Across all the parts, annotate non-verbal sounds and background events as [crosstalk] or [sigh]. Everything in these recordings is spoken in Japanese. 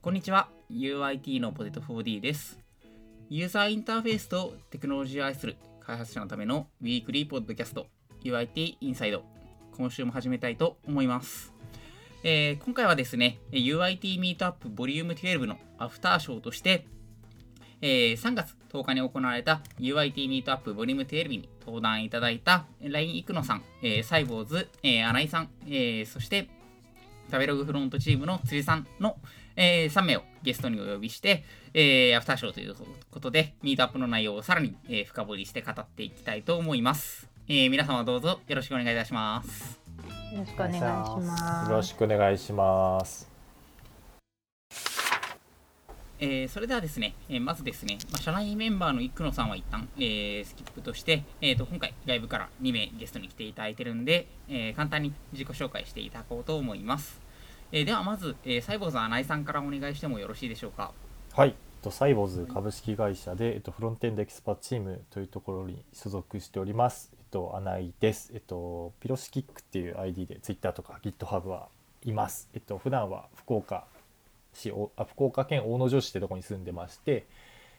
こんにちは。UIT のポテト 4D です。ユーザーインターフェースとテクノロジーを愛する開発者のためのウィークリーポッドキャスト UIT INSIDE。今週も始めたいと思います。えー、今回はですね、UIT ミートアップボリューム12のアフターショーとして、えー、3月10日に行われた UIT ミートアップボリューム12に登壇いただいた LINE イクノさん、えー、サイボウズ、えー、アナイさん、えー、そして食べログフロントチームの辻さんの、えー、3名をゲストにお呼びして、えー、アフターショーということで、ミートアップの内容をさらに、えー、深掘りして語っていきたいと思います。えー、皆様どうぞよろしくお願いいたします。よろしくお願いします。よろしくお願いします。えー、それではですね、えー、まずですね、まあ、社内メンバーの生野さんは一旦、えー、スキップとして、えーと、今回外部から2名ゲストに来ていただいてるんで、えー、簡単に自己紹介していただこうと思います。えー、ではまず、えー、サイボーズ穴井さんからお願いしてもよろしいでしょうか？はい、とサイボーズ株式会社で、えっと、フロントエンドエキスパチームというところに所属しております。えっと、穴井です。えっと、ピロシキックっていう ID で Twitter とか GitHub はいます。えっと、普段は福岡市あ福岡県大野城市ってとこに住んでまして、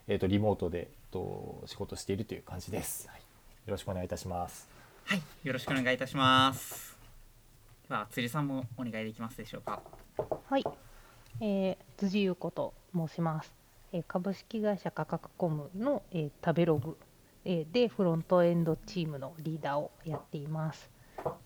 えっと、リモートで、えっと、仕事しているという感じです、はい。よろしくお願いいたします。はい、よろしくお願いいたします。では辻さんもお願いできますでしょうか。はい、えー、辻優子と申します。えー、株式会社価格コムの、えー、食べログ、えー、でフロントエンドチームのリーダーをやっています。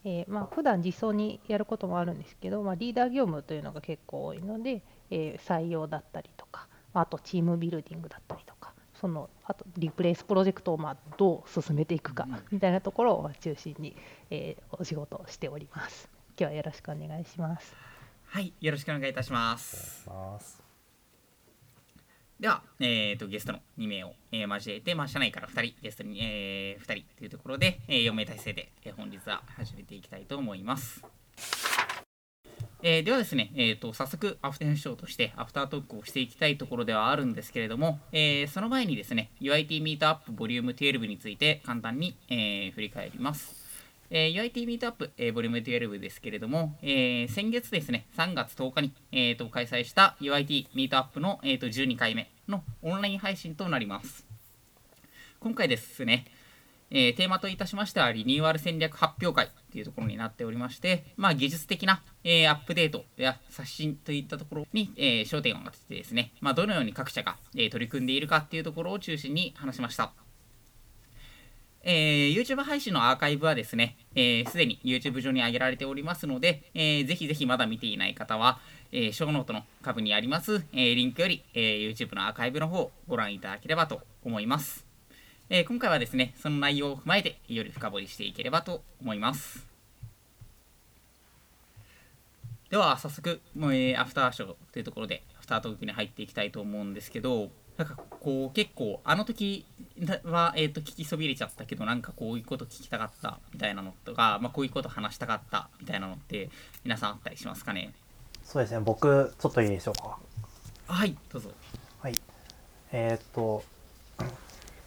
えー、まあ普段実装にやることもあるんですけど、まあ、リーダー業務というのが結構多いので、えー、採用だったりとか、あとチームビルディングだったりとか、そのあとリプレイスプロジェクトをまあどう進めていくかみたいなところを中心に、えー、お仕事をしております。今日はよろしくお願いします。はい、よろしくお願いいたします。では、えーと、ゲストの2名を、えー、交えて、まあ、社内から2人、ゲストに、えー、2人というところで、えー、4名体制で、えー、本日は始めていきたいと思います。えー、ではですね、えーと、早速、アフターショーとしてアフタートークをしていきたいところではあるんですけれども、えー、その前にですね、UIT ミートアップボリューム12について簡単に、えー、振り返ります。えー、UIT ミートアップ、えー、ボリューム12ですけれども、えー、先月ですね、3月10日に、えーと、開催した UIT ミートアップの、えーと、12回目のオンライン配信となります。今回ですね、えー、テーマといたしましては、リニューアル戦略発表会というところになっておりまして、まあ、技術的な、えー、アップデートや刷新といったところに、えー、焦点を当ててですね、まあ、どのように各社が、え取り組んでいるかっていうところを中心に話しました。えー、YouTube 配信のアーカイブはですね、す、えー、で、に YouTube 上に上げられておりますので、えー、ぜひぜひまだ見ていない方は、えー、ショーノートの下部にあります、えー、リンクより、えー、YouTube のアーカイブの方をご覧いただければと思います。えー、今回はですね、その内容を踏まえてより深掘りしていければと思います。では、早速、もうえー、アフターショーというところで、アフタートークに入っていきたいと思うんですけど、なんかこう結構あの時は、えー、と聞きそびれちゃったけどなんかこういうこと聞きたかったみたいなのとか、まあ、こういうこと話したかったみたいなのって皆さんあったりしますかね？そうですね僕ちょっといいでしょうか？はいどうぞ。はい。えー、っと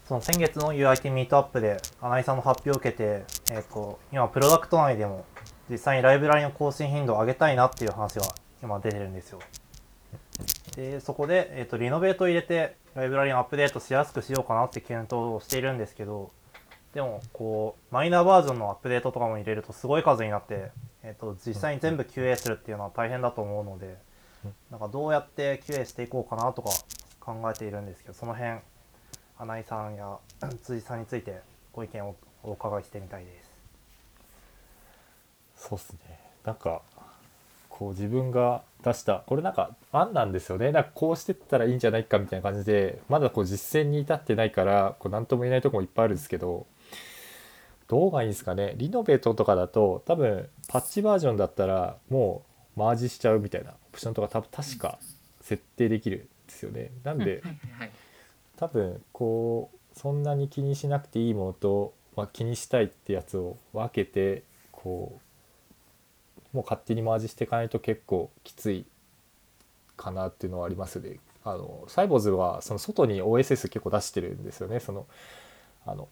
その先月の UIT ミートアップで穴井さんの発表を受けて、えー、っと今プロダクト内でも実際にライブラリの更新頻度を上げたいなっていう話が今出てるんですよ。でそこで、えーと、リノベートを入れてライブラリをアップデートしやすくしようかなって検討をしているんですけどでもこうマイナーバージョンのアップデートとかも入れるとすごい数になって、えーと、実際に全部 QA するっていうのは大変だと思うのでなんかどうやって QA していこうかなとか考えているんですけどその辺花井さんや [clears throat] 辻さんについてご意見をお伺いしてみたいです。そうっすねなんかこう自分が出したこれなんか案なんですよねなんかこうしてったらいいんじゃないかみたいな感じでまだこう実践に至ってないからこう何とも言えないとこもいっぱいあるんですけどどうがいいんですかねリノベートとかだと多分パッチバージョンだったらもうマージしちゃうみたいなオプションとか多分確か設定できるんですよね。なんで多分こうそんなに気にしなくていいものと、まあ、気にしたいってやつを分けてこうもう勝手にマージしていかないと結構きついかなっていうのはありますね。あのサイボーズはその外に OSS 結構出してるんですよね。そのあの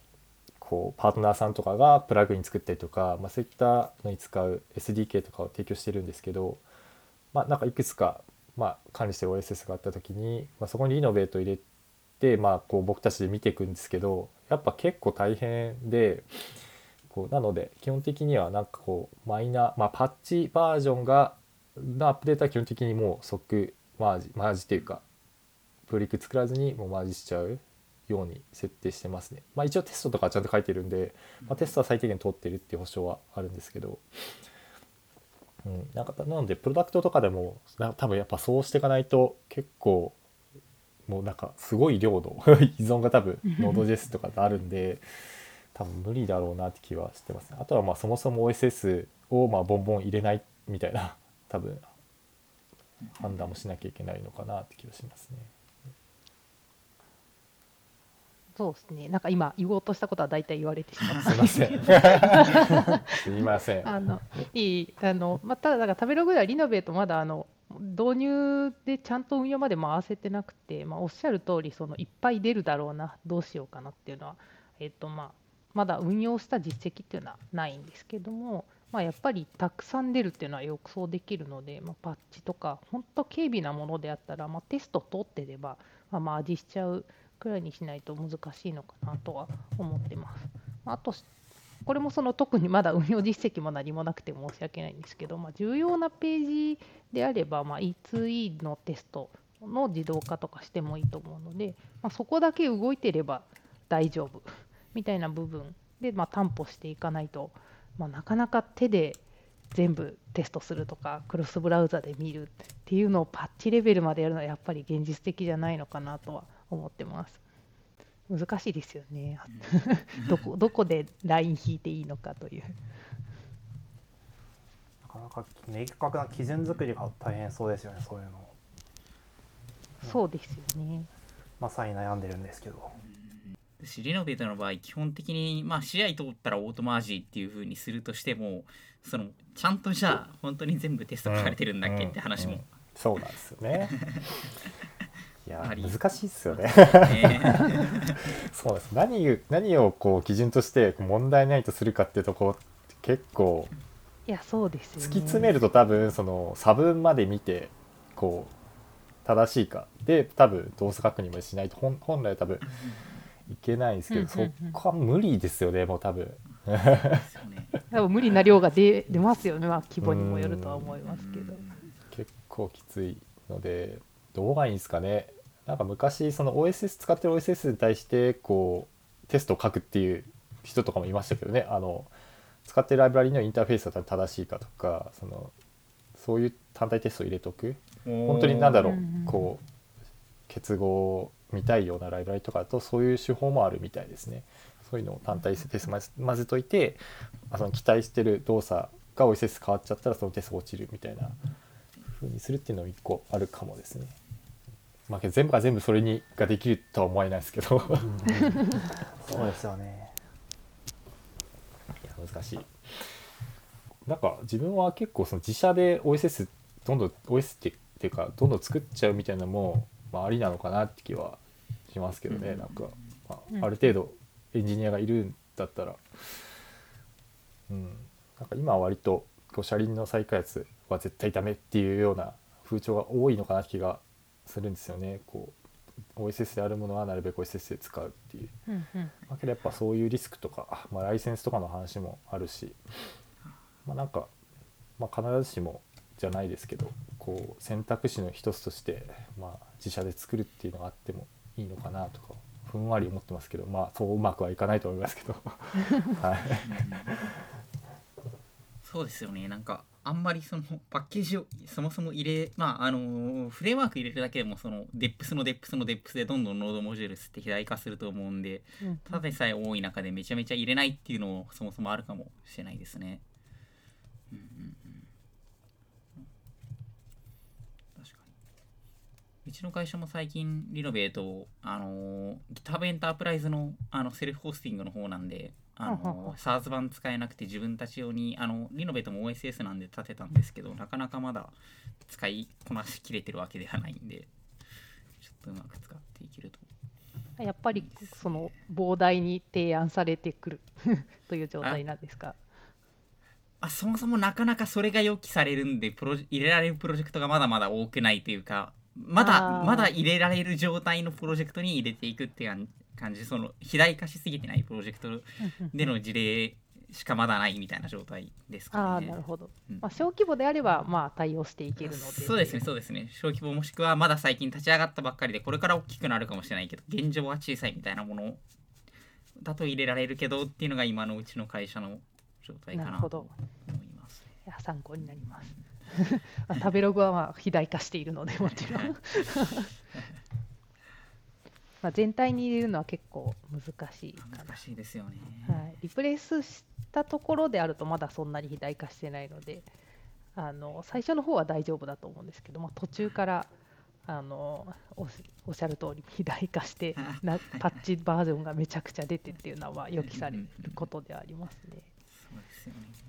こうパートナーさんとかがプラグイン作ったりとか、まあ、そういったのに使う SDK とかを提供してるんですけど、まあ、なんかいくつか、まあ、管理してる OSS があった時に、まあ、そこにリノベート入れて、まあ、こう僕たちで見ていくんですけどやっぱ結構大変でこうなので基本的にはなんかこうマイナー、まあ、パッチバージョンがのアップデートは基本的にもう即マージマージっていうかプリック作らずにもうマージしちゃうように設定してますね。まあ一応テストとかちゃんと書いてるんで、まあ、テストは最低限通ってるっていう保証はあるんですけど、うん、なんかなのでプロダクトとかでも多分やっぱそうしていかないと結構もうなんかすごい量の [laughs] 依存が多分 Node.js とかってあるんで多分無理だろうなって気はしてますね。あとはまあそもそも OSS をまあボンボン入れないみたいな多分判断もしなきゃいけないのかなって気がしますね。そうですね。なんか今言おうとしたことは大体言われてしまっすいません。[laughs] すいません。あのいいあのまあ、ただだから食べログではリノベートまだあの導入でちゃんと運用まで回せてなくて、まあ、おっしゃる通りそりいっぱい出るだろうなどうしようかなっていうのは、えっとまあ、まだ運用した実績っていうのはないんですけども、まあ、やっぱりたくさん出るっていうのは予想できるので、まあ、パッチとか本当軽微なものであったら、まあ、テスト通ってれば、まあ、マージしちゃうくらいにしないと難しいのかなとは思ってます。あとこれもその特にまだ運用実績も何もなくて申し訳ないんですけど、まあ、重要なページであれば、まあ、E2E のテストの自動化とかしてもいいと思うので、まあ、そこだけ動いてれば大丈夫みたいな部分で、まあ、担保していかないと、まあ、なかなか手で全部テストするとかクロスブラウザで見るっていうのをパッチレベルまでやるのはやっぱり現実的じゃないのかなとは思ってます。難しいですよね。どこどこでライン引いていいのかという。なかなか明確な基準作りが大変そうですよね、そういうの。そうですよね。まさに悩んでるんですけど。リノベートの場合基本的にまあ試合通ったらオートマージっていう風にするとしてもそのちゃんとじゃあ本当に全部テスト書かれてるんだっけって話も、うんうん、そうなんですよね [laughs] いや難しいっすよね。[laughs] そうです。何何をこう基準として問題ないとするかっていうとこ結構いやそうです、ね、突き詰めると多分その差分まで見てこう正しいか。で多分動作確認までしないと本本来多分いけないんですけど、うんうんうん、そこは無理ですよねもう多分。多分無理な量が出出ますよね、まあ、規模にもよるとは思いますけど。結構きついのでどうがいいんですかねなんか昔その OSS 使ってる OSS に対してこうテストを書くっていう人とかもいましたけどねあの使ってるライブラリのインターフェースが正しいかとかそのそういう単体テストを入れとく本当に何だろうこう結合見たいようなライブラリとかだとそういう手法もあるみたいですね。そういうのを単体テスト混ぜといてその期待してる動作が OSS 変わっちゃったらそのテスト落ちるみたいな風にするっていうのも一個あるかもですね。まあ、全部が全部それにができるとは思えないですけど。[laughs] そうですよね。いや難しい。なんか自分は結構その自社で OSS どんどん OS ってっていうかどんどん作っちゃうみたいなのも、まあ、ありなのかなって気はしますけどね、うん、なんか、まあ、ある程度エンジニアがいるんだったら。うん。なんか今は割とこう車輪の再開発は絶対ダメっていうような風潮が多いのかな気がするんですよね。こう OSS であるものはなるべく OSS で使うっていう、うんうん、だけどやっぱそういうリスクとか、まあ、ライセンスとかの話もあるし、まあ、なんか、まあ、必ずしもじゃないですけどこう選択肢の一つとして、まあ、自社で作るっていうのがあってもいいのかなとかふんわり思ってますけどまあそううまくはいかないと思いますけど。[laughs] はい。そうですよね。なんかあんまりその [laughs] パッケージをそもそも入れまああのフレームワーク入れるだけでもその deps の deps の deps でどんどん node_modules って肥大化すると思うんで、ただでさえ多い中でめちゃめちゃ入れないっていうのもそもそもあるかもしれないですね。うんうんうん。確かに。うちの会社も最近リノベートあの GitHub エンタープライズのあのセルフホスティングの方なんであの SARS 版使えなくて自分たち用にあのリノベートも OSS なんで立てたんですけどなかなかまだ使いこなしきれてるわけではないんでちょっとうまく使っていけると。やっぱりその膨大に提案されてくる [laughs] という状態なんですか？あそもそもなかなかそれが予期されるんでプロジ入れられるプロジェクトがまだまだ多くないというかまだまだ入れられる状態のプロジェクトに入れていくっていう感じ。その肥大化しすぎてないプロジェクトでの事例しかまだないみたいな状態ですかね。ああなるほど、うん。まあ、小規模であればまあ対応していけるので。そうですねそうですね。小規模もしくはまだ最近立ち上がったばっかりでこれから大きくなるかもしれないけど現状は小さいみたいなものだと入れられるけどっていうのが今のうちの会社の状態かなと思います。ね。いや参考になります。[laughs] まあ食べログはまあ肥大化しているのでもちろん [laughs] まあ全体に入れるのは結構難しい難しいですよね。はい、リプレイスしたところであるとまだそんなに肥大化してないのであの最初の方は大丈夫だと思うんですけど、まあ、途中からあのおっしおっしゃる通り肥大化して [laughs] なパッチバージョンがめちゃくちゃ出てっていうのはまあ予期されることではありますね。そうですよね。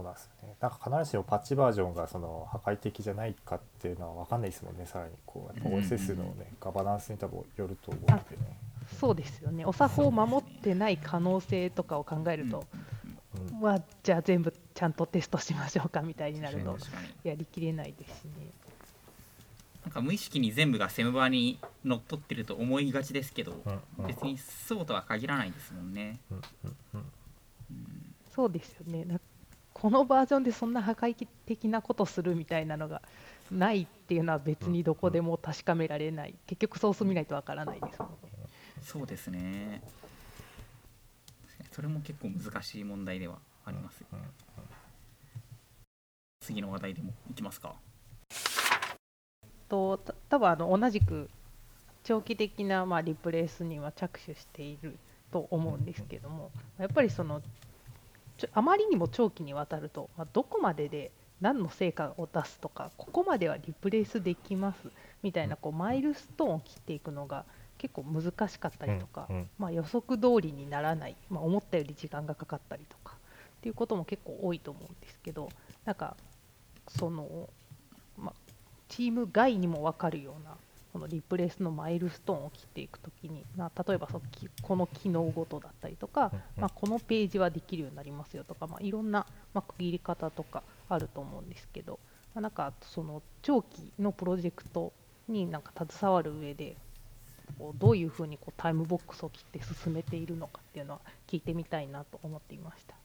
そうなんですよね。なんか必ずしもパッチバージョンがその破壊的じゃないかっていうのは分かんないですもんね。さらにこうやっぱ OSS のね、ガバナンスに多分よると思うのでね、そうですよね。お作法を守ってない可能性とかを考えると、うん。まあ、じゃあ全部ちゃんとテストしましょうかみたいになるとやりきれないですしね。なんか無意識に全部がセムバーにのっとってると思いがちですけど、うんうん別にそうとは限らないですもんね。うんうんうん。そうですよね。なこのバージョンでそんな破壊的なことするみたいなのがないっていうのは別にどこでも確かめられない結局ソース見ないとわからないですもんねそうですね。それも結構難しい問題ではあります。うん次の話題でもいきますか。とた多分あの同じく長期的なまあリプレイスには着手していると思うんですけどもやっぱりそのあまりにも長期にわたると、まあ、どこまでで何の成果を出すとかここまではリプレイスできますみたいなこうマイルストーンを切っていくのが結構難しかったりとか、うんうんまあ、予測通りにならない、まあ、思ったより時間がかかったりとかっていうことも結構多いと思うんですけどなんかその、まあ、チーム外にも分かるようなこのリプレイスのマイルストーンを切っていくときに、まあ、例えばそのきこの機能ごとだったりとか、まあ、このページはできるようになりますよとか、まあ、いろんな、まあ、区切り方とかあると思うんですけど、まあ、なんかその長期のプロジェクトになんか携わる上でこうどういうふうにこうタイムボックスを切って進めているのかっていうのは聞いてみたいなと思っていました。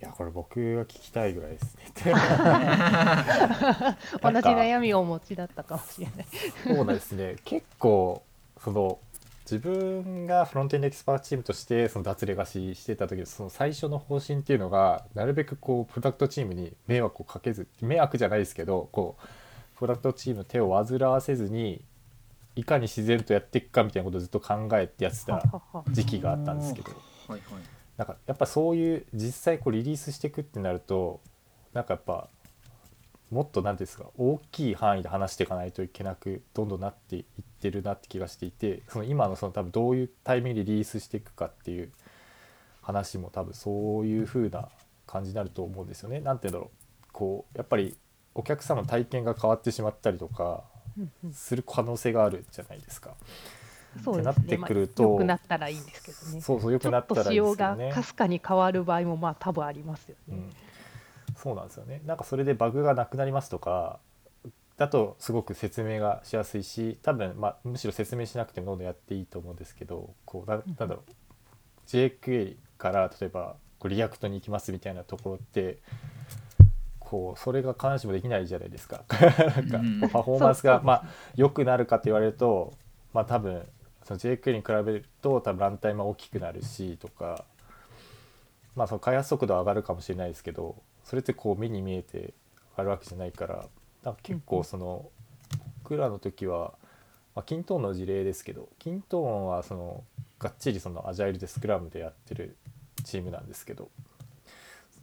いやこれ僕が聞きたいぐらいですね [laughs] 同じ悩みをお持ちだったかもしれない。そうですね結構その自分がフロントエンドエキスパートチームとしてその脱レガシーしてた時のその最初の方針っていうのがなるべくこうプロダクトチームに迷惑をかけず迷惑じゃないですけどこうプロダクトチームの手を煩わせずにいかに自然とやっていくかみたいなことをずっと考えてやってた時期があったんですけどはいはい。なんかやっぱそういう実際こうリリースしていくってなるとなんかやっぱもっと何ですか大きい範囲で話していかないといけなくどんどんなっていってるなって気がしていてその今のその多分どういうタイミングでリリースしていくかっていう話も多分そういう風な感じになると思うんですよね。なんて言うんだろうこうやっぱりお客様の体験が変わってしまったりとかする可能性があるじゃないですか。そうですね。なってくるとまあ良くなったらいいんですけどね。そうそう良ちょくなったらいっと仕様いですよね。がかすかに変わる場合もまあ多分ありますよね。うん、そうなんですよねなんかそれでバグがなくなりますとかだとすごく説明がしやすいし多分、まあ、むしろ説明しなくてもどんどんやっていいと思うんですけどこうななんだろう JQuery から例えばこうリアクトに行きますみたいなところってこうそれが必ずしもできないじゃないですか。[laughs] なんかパフォーマンスが、まあ良くなるかって言われるとまあ多分その JQuery に比べると多分ランタイムは大きくなるしとかまあその開発速度は上がるかもしれないですけどそれってこう目に見えて上がるわけじゃないからなんか結構その僕らの時は、まあ、キントーンの事例ですけどキントーンはそのがっちりそのアジャイルでスクラムでやってるチームなんですけど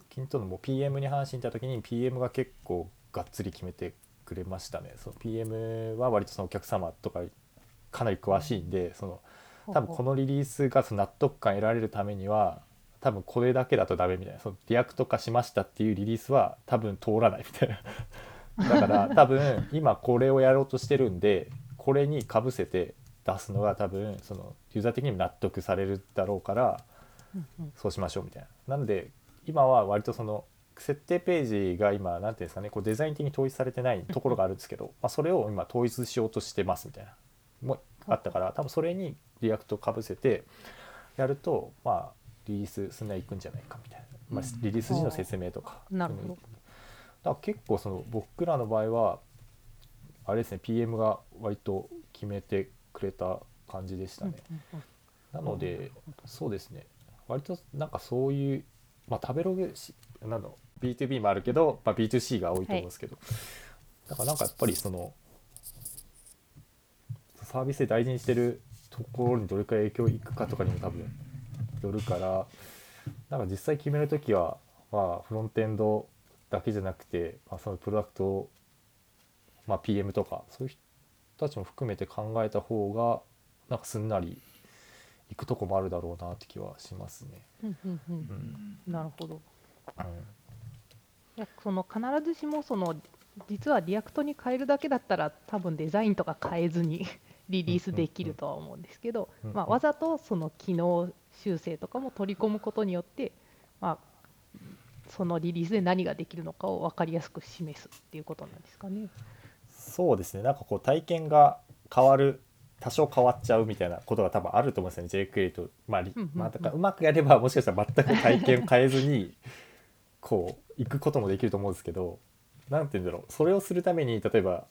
kintone のもう PM に話しに行った時に PM が結構がっつり決めてくれましたね。その PM は割とそのお客様とかかなり詳しいんでその多分このリリースがその納得感得られるためには多分これだけだとダメみたいなその React 化しましたっていうリリースは多分通らないみたいな。[laughs] だから多分今これをやろうとしてるんでここれにかぶせて出すのが多分そのユーザー的にも納得されるだろうからそうしましょうみたいな。なので今は割とその設定ページが今何ていうんですかねこうデザイン的に統一されてないところがあるんですけど、まあ、それを今統一しようとしてますみたいなもあったから多分それに React かぶせてやるとまあリリースすんなりいくんじゃないかみたいな、まあ、リリース時の説明とか。なるほど。だから結構その僕らの場合はあれですね PM が割と決めてくれた感じでしたね。なのでそうですね。割となんかそういうまあ食べログしなんだろう B2B もあるけど、まあ、B2C が多いと思うんですけど、だからなんかやっぱりそのサービスで大事にしてるところにどれくらい影響いくかとかにも多分よるからなんか実際決める時はまあフロントエンドだけじゃなくて、まあ、そのプロダクト、まあ、PM とかそういう人たちも含めて考えた方がなんかすんなり行くとこもあるだろうなって気はしますね。うんうんううんんなるほど。うんいやその必ずしもその実は React に変えるだけだったら多分デザインとか変えずにリリースできるとは思うんですけど、まあ、わざとその機能修正とかも取り込むことによって、まあ、そのリリースで何ができるのかを分かりやすく示すっていうことなんですかね。そうですねなんかこう体験が変わる多少変わっちゃうみたいなことが多分あると思うんですよね JQuery と、まありまあ、だからうまくやればもしかしたら全く体験変えずにこう行くこともできると思うんですけどなんて言うんだろうそれをするために例えば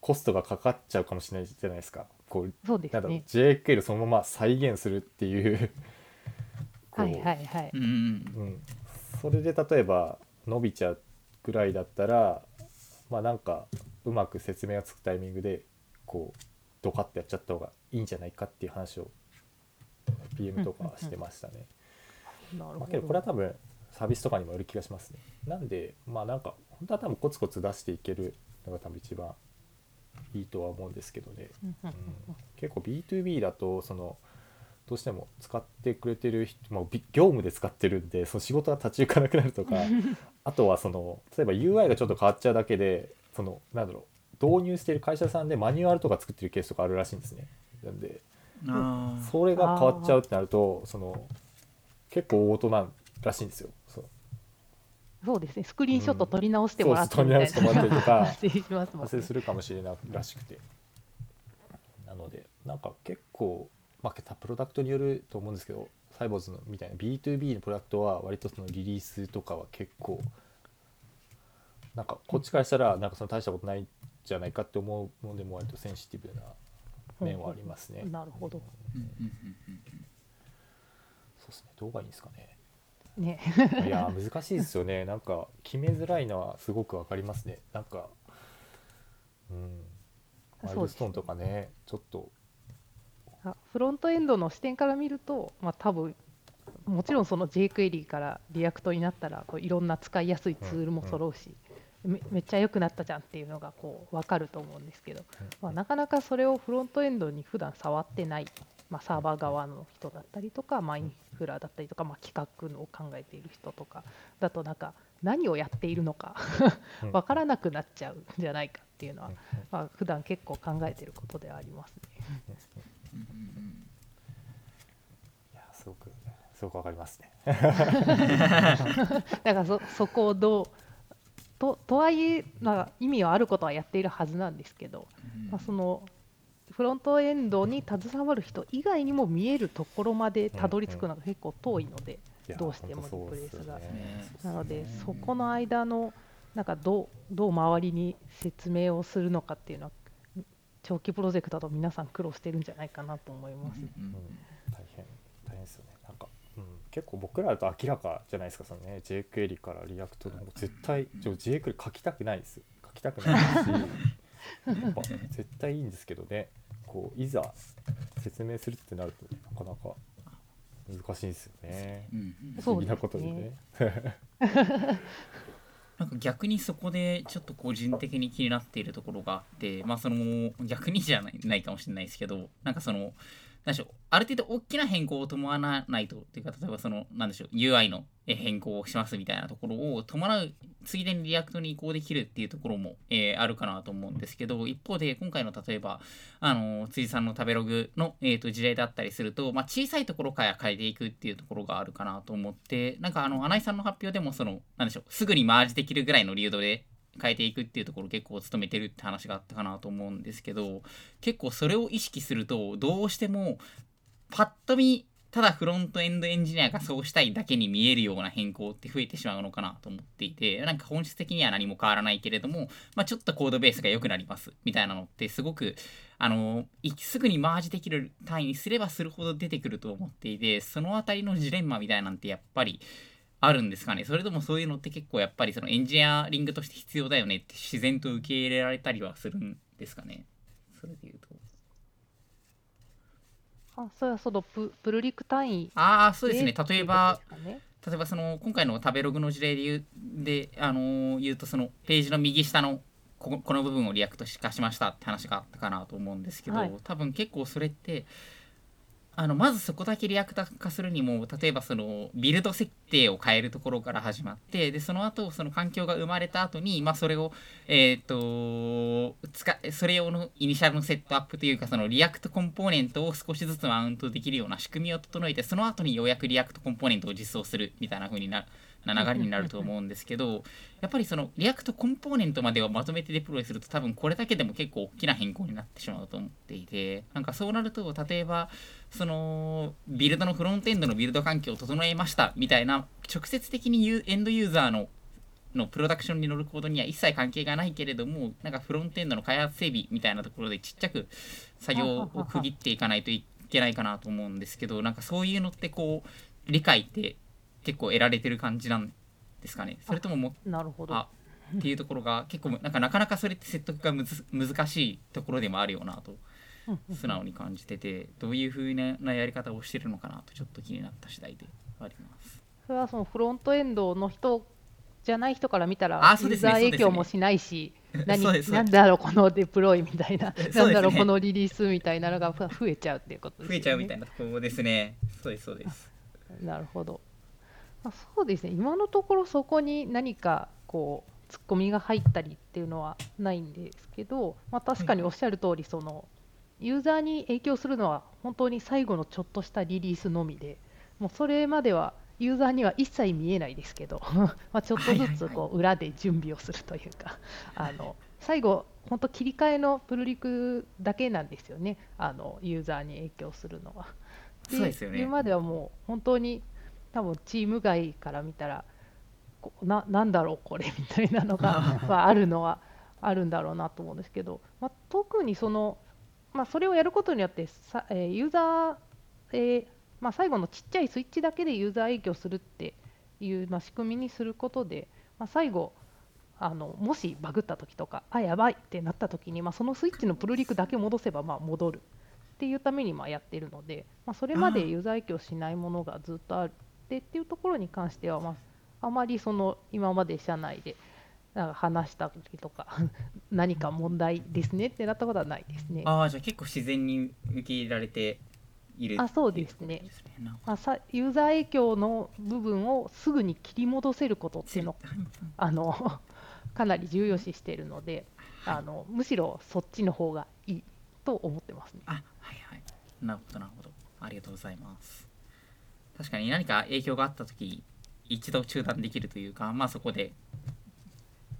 コストがかかっちゃうかもしれないじゃないですかこうそうですなんだろうね。JQuery そのまま再現するっていうこう [laughs] はいはいはい。うんうんうん、それで例えば伸びちゃうぐらいだったらまあなんかうまく説明がつくタイミングでこうドカッとやっちゃった方がいいんじゃないかっていう話を PM とかしてましたね。なるほまあ、けどこれはど。多分サービスとかにもよる気がしますね。なんでまあなんか本当は多分コツコツ出していけるのが多分一番いいとは思うんですけどね。うん結構 B2B だとそのどうしても使ってくれてる人、まあ、び業務で使ってるんでその仕事が立ち行かなくなるとか [laughs] あとはその例えば UI がちょっと変わっちゃうだけでそのなんだろう導入している会社さんでマニュアルとか作ってるケースとかあるらしいんですね。なんでそれが変わっちゃうってなるとその結構大事なんらしいんですよ。そうですね。スクリーンショット撮り直してもらってそうみたいな。撮り直してもらったりとか発生するかもしれないらしくてなのでなんか結構まあプロダクトによると思うんですけどサイボーズのみたいな B2B のプロダクトは割とそのリリースとかは結構なんかこっちからしたらなんかその大したことないんじゃないかって思うのでも割とセンシティブな面はありますね。なるほど。うんうんうんそうですねどうがいいんですかね。ね。いやー難しいですよね。なんか決めづらいのはすごくわかりますね。なんかうん。マイルストーンとかねちょっと。あフロントエンドの視点から見ると、まあ、多分もちろんその jQuery から React になったらこういろんな使いやすいツールも揃うし、めめっちゃ良くなったじゃんっていうのがこう分かると思うんですけど、まあ、なかなかそれをフロントエンドに普段触ってない、まあ、サーバー側の人だったりとか、まあ、インフラだったりとか、まあ、企画を考えている人とかだとなんか何をやっているのかうん [laughs] 分からなくなっちゃうんじゃないかっていうのはうん、まあ普段結構考えていることではありますね。いやすごくすごくわかりますね [laughs] だからそそこをどうととはいえ、まあ、意味はあることはやっているはずなんですけど、うんまあ、そのフロントエンドに携わる人以外にも見えるところまでたどり着くのが結構遠いので、いやどうしてもリプレイスがなのでそこの間のなんかどうどう周りに説明をするのかっていうのは長期プロジェクトだと皆さん苦労してるんじゃないかなと思います。うんうん大変大変ですよね。なんか、うん、結構僕らだと明らかじゃないですかそのね。jQuery から React の絶対ちょ jQuery 書きたくないですよ。書きたくないですし。[laughs] やっぱ絶対いいんですけどねこういざ説明するってなるとねなかなか難しいですよね。うんうん。不思議なことでね。[laughs] なんか逆にそこでちょっと個人的に気になっているところがあってまあその逆にじゃないないかもしれないですけどなんかそのなんでしょうある程度大きな変更を伴わないとっていうか例えばそのなんでしょう UI の変更をしますみたいなところを伴うついでに React に移行できるっていうところも、えーあるかなと思うんですけど、一方で今回の例えば、あの辻さんの食べログの、えー、と事例だったりすると、まあ、小さいところから変えていくっていうところがあるかなと思って、なんかあの、穴井さんの発表でも、その、なんでしょう、すぐにマージできるぐらいの流動で変えていくっていうところ結構務めてるって話があったかなと思うんですけど、結構それを意識すると、どうしても、パッと見、ただフロントエンドエンジニアがそうしたいだけに見えるような変更って増えてしまうのかなと思っていて、なんか本質的には何も変わらないけれども、まあ、ちょっとコードベースが良くなりますみたいなのってすごく、あの、すぐにマージできる単位にすればするほど出てくると思っていて、そのあたりのジレンマみたいなんてやっぱりあるんですかね。それともそういうのって結構やっぱりそのエンジニアリングとして必要だよねって自然と受け入れられたりはするんですかね。それで言うと。あそれはそのププルリク単位ああ、そうですね。で例えば、ね例えばその今回の食べログの事例で言うで、あのー言うとそのページの右下のこここの部分を React 化しましたって話があったかなと思うんですけど、はい多分結構それってあのまずそこだけ React 化するにも例えばそのビルド設定を変えるところから始まってでその後その環境が生まれた後にまあそれをえっ、と使それ用のイニシャルのセットアップというかその React コンポーネントを少しずつマウントできるような仕組みを整えてその後にようやく React コンポーネントを実装するみたいな風になる。な流れになると思うんですけどやっぱりその React コンポーネントまでをまとめてデプロイすると多分これだけでも結構大きな変更になってしまうと思っていてなんかそうなると例えばそのビルドのフロントエンドのビルド環境を整えましたみたいな直接的にエンドユーザーののプロダクションに乗るコードには一切関係がないけれどもなんかフロントエンドの開発整備みたいなところでちっちゃく作業を区切っていかないといけないかなと思うんですけどなんかそういうのってこう理解って結構得られてる感じなんですかねそれとももなるほどあっていうところが結構なんかなかなかそれって説得がむず難しいところでもあるよなと素直に感じててどういう風ななやり方をしてるのかなとちょっと気になった次第であります。それはそのフロントエンドの人じゃない人から見たらユーザー影響もしないし [laughs] 何なんだろうこのデプロイみたいな、[laughs] なんだろうこのリリースみたいなのがふ増えちゃうっていうことですよね。増えちゃうみたいなところですね。そうですそうです。なるほど、まあ、そうですね。今のところそこに何かこうツッコミが入ったりっていうのはないんですけど、まあ、確かにおっしゃる通りそのユーザーに影響するのは本当に最後のちょっとしたリリースのみでもうそれまではユーザーには一切見えないですけど [laughs] まあちょっとずつこう裏で準備をするというかあの最後本当切り替えのプルリクだけなんですよね。あのユーザーに影響するのは。そうですよね。今まではもう本当に多分チーム外から見たらななんだろうこれみたいなのが [laughs] まああるのはあるんだろうなと思うんですけど、まあ、特にその、まあ、それをやることによってさ、えーユーザー、えーまあ、最後のちっちゃいスイッチだけでユーザー影響するっていう、まあ、仕組みにすることで、まあ、最後あのもしバグった時とかあやばいってなった時に、まあ、そのスイッチのプルリクだけ戻せばまあ戻るっていうためにまあやってるので、まあ、それまでユーザー影響しないものがずっとあってっていうところに関しては、まあ、あまりその今まで社内でなんか話した時とか [laughs] 何か問題ですねってなったことはないですね。ああじゃあ結構自然に受け入れられているあそうですねですね。あ、さユーザー影響の部分をすぐに切り戻せることっていうのをあの [laughs] かなり重要視しているのであのむしろそっちの方がいいと思ってますね。あはいはいなるほどなるほどありがとうございます確かに何か影響があった時一度中断できるというかまあそこで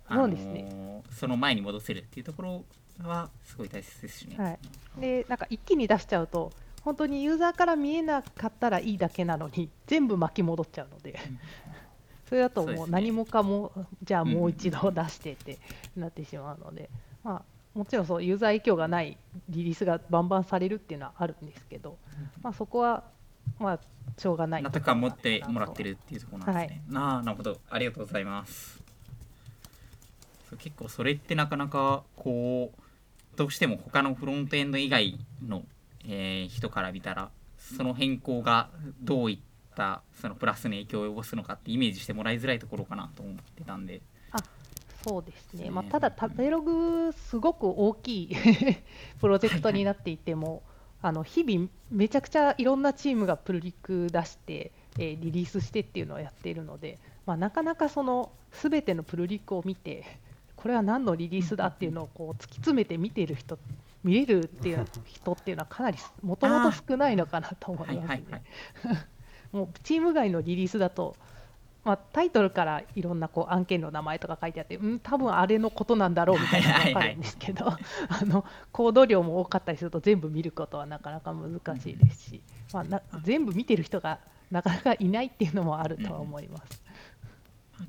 そうですね。その前に戻せるっていうところはすごい大切ですしね、はい。でなんか一気に出しちゃうと本当にユーザーから見えなかったらいいだけなのに全部巻き戻っちゃうのでそれだともう何もかもじゃあもう一度出してってなってしまうので、まあ、もちろんそうユーザー影響がないリリースがバンバンされるっていうのはあるんですけど、まあ、そこはまあしょうがない納得感持ってもらってるっていうところなんですね。はいああなるほどありがとうございます。結構それってなかなかこうどうしても他のフロントエンド以外の、えー人から見たらその変更がどういったそのプラスに影響を及ぼすのかってイメージしてもらいづらいところかなと思ってたんで。そうですね、ねまあ、ただ、食べログ、すごく大きい [laughs] プロジェクトになっていても、あの日々、めちゃくちゃいろんなチームがプルリク出して、えーリリースしてっていうのをやっているので、まあ、なかなかその全てのプルリクを見てこれは何のリリースだっていうのをこう突き詰めて見ている人見れるっていう人っていうのはかなりもともと少ないのかなと思いますね。[laughs] もうチーム外のリリースだと、まあ、タイトルからいろんなこう案件の名前とか書いてあってうん多分あれのことなんだろうみたいなのが分かるんですけど [laughs] あのコード量も多かったりすると全部見ることはなかなか難しいですし、まあ、な全部見てる人がなかなかいないっていうのもあるとは思います。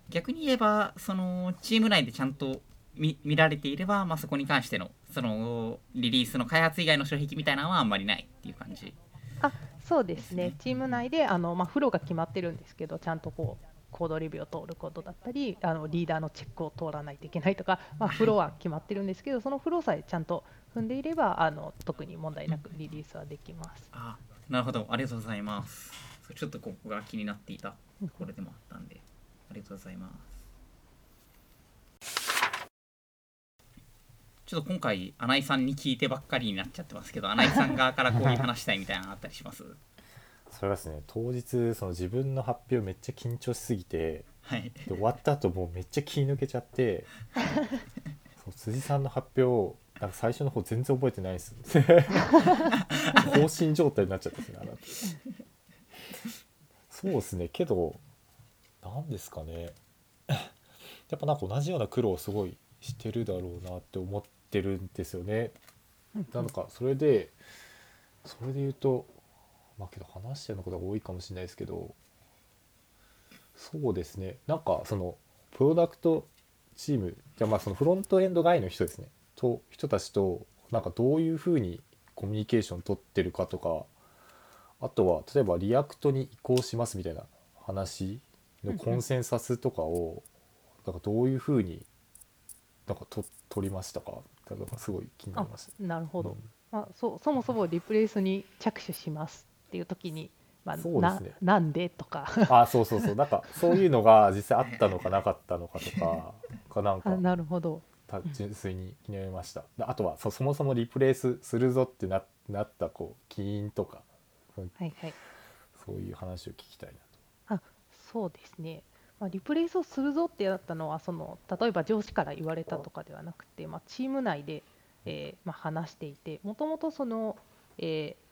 逆に言えばそのチーム内でちゃんと見見られていれば、まあ、そこに関してのそのリリースの開発以外の障壁みたいなのはあんまりないっていう感じ。あそうですね。チーム内であの、まあ、フローが決まってるんですけどちゃんとこうコードレビューを通ることだったりあのリーダーのチェックを通らないといけないとか、まあ、フローは決まってるんですけどそのフローさえちゃんと踏んでいればあの特に問題なくリリースはできます。あなるほどありがとうございます。ちょっとここが気になっていたこれでもあったんでありがとうございます。ちょっと今回穴井さんに聞いてばっかりになっちゃってますけど穴井さん側からこういう話したいみたいなのあったりします？それがですね当日その自分の発表めっちゃ緊張しすぎて、はい、で終わった後もうめっちゃ気抜けちゃって [laughs] そう辻さんの発表なんか最初の方全然覚えてないです更新 [laughs] 状態になっちゃったですねあなた。そうですねけど何ですかね。やっぱなんか同じような苦労をすごいしてるだろうなって思ってるんですよね。なんかそれでそれで言うとまあけど話してるのことが多いかもしれないですけどそうですね。なんかそのプロダクトチームじゃまあそのフロントエンド外の人ですね。と人たちとなんかどういうふうにコミュニケーション取ってるかとかあとは例えば React に移行しますみたいな話のコンセンサスとかをなんかどういうふうになんかと取りましたか？だからすごい気になりました。なるほど、うん、まあ、そそもそもリプレイスに着手しますっていう時に、まあ、そうですね、ななんでとか。あそうそうそう。なんかそういうのが実際あったのかなかったのかとか [laughs] かなんかなるほど。純粋に気になりました、あとはそそもそもリプレイスするぞってななったこう起因とか、はいはい、そういう話を聞きたいなと。あそうですね。まあ、リプレイスをするぞってやったのはその例えば上司から言われたとかではなくて、まあ、チーム内で、えーまあ、話していてもともとその、えー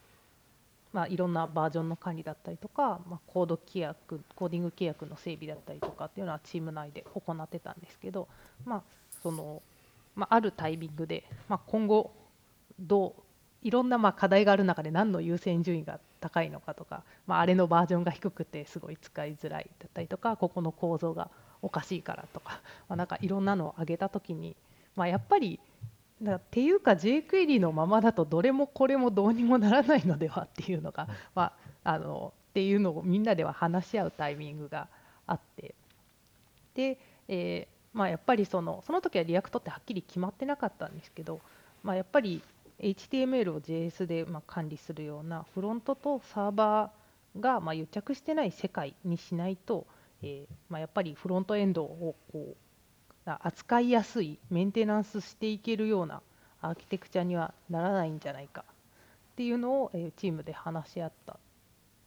まあ、いろんなバージョンの管理だったりとか、まあ、コード規約コーディング規約の整備だったりとかっていうのはチーム内で行ってたんですけど、まあそのまあ、あるタイミングで、まあ、今後どういろんなまあ課題がある中で何の優先順位が高いのかとか、まあ、あれのバージョンが低くてすごい使いづらいだったりとかここの構造がおかしいからとか、まあ、なんかいろんなのを挙げた時に、まあ、やっぱりだっていうか JQuery のままだとどれもこれもどうにもならないのではっていうのが、まあ、あのっていうのをみんなでは話し合うタイミングがあって。で、えーまあ、やっぱりそのその時は React ってはっきり決まってなかったんですけど、まあ、やっぱり HTML を JS でま管理するようなフロントとサーバーがま癒着してない世界にしないと、えー、まやっぱりフロントエンドをこう扱いやすいメンテナンスしていけるようなアーキテクチャにはならないんじゃないかっていうのを、チームで話し合ったっ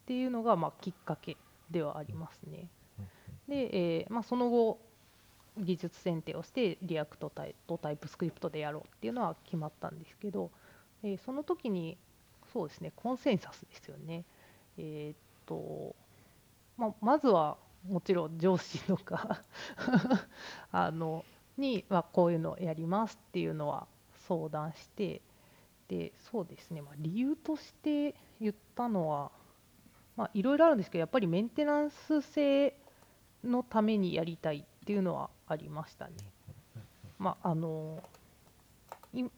ていうのがまきっかけではありますね。で、えー、まあ、その後技術選定をして React と TypeScript でやろうっていうのは決まったんですけど、えー、その時にそうですねコンセンサスですよね。えー、っとままずはもちろん上司とか [laughs] あのに、ま、こういうのをやりますっていうのは相談してでそうですね、まあ、理由として言ったのはいろいろあるんですけどやっぱりメンテナンス性のためにやりたいっていうのはありましたね。まあ、あの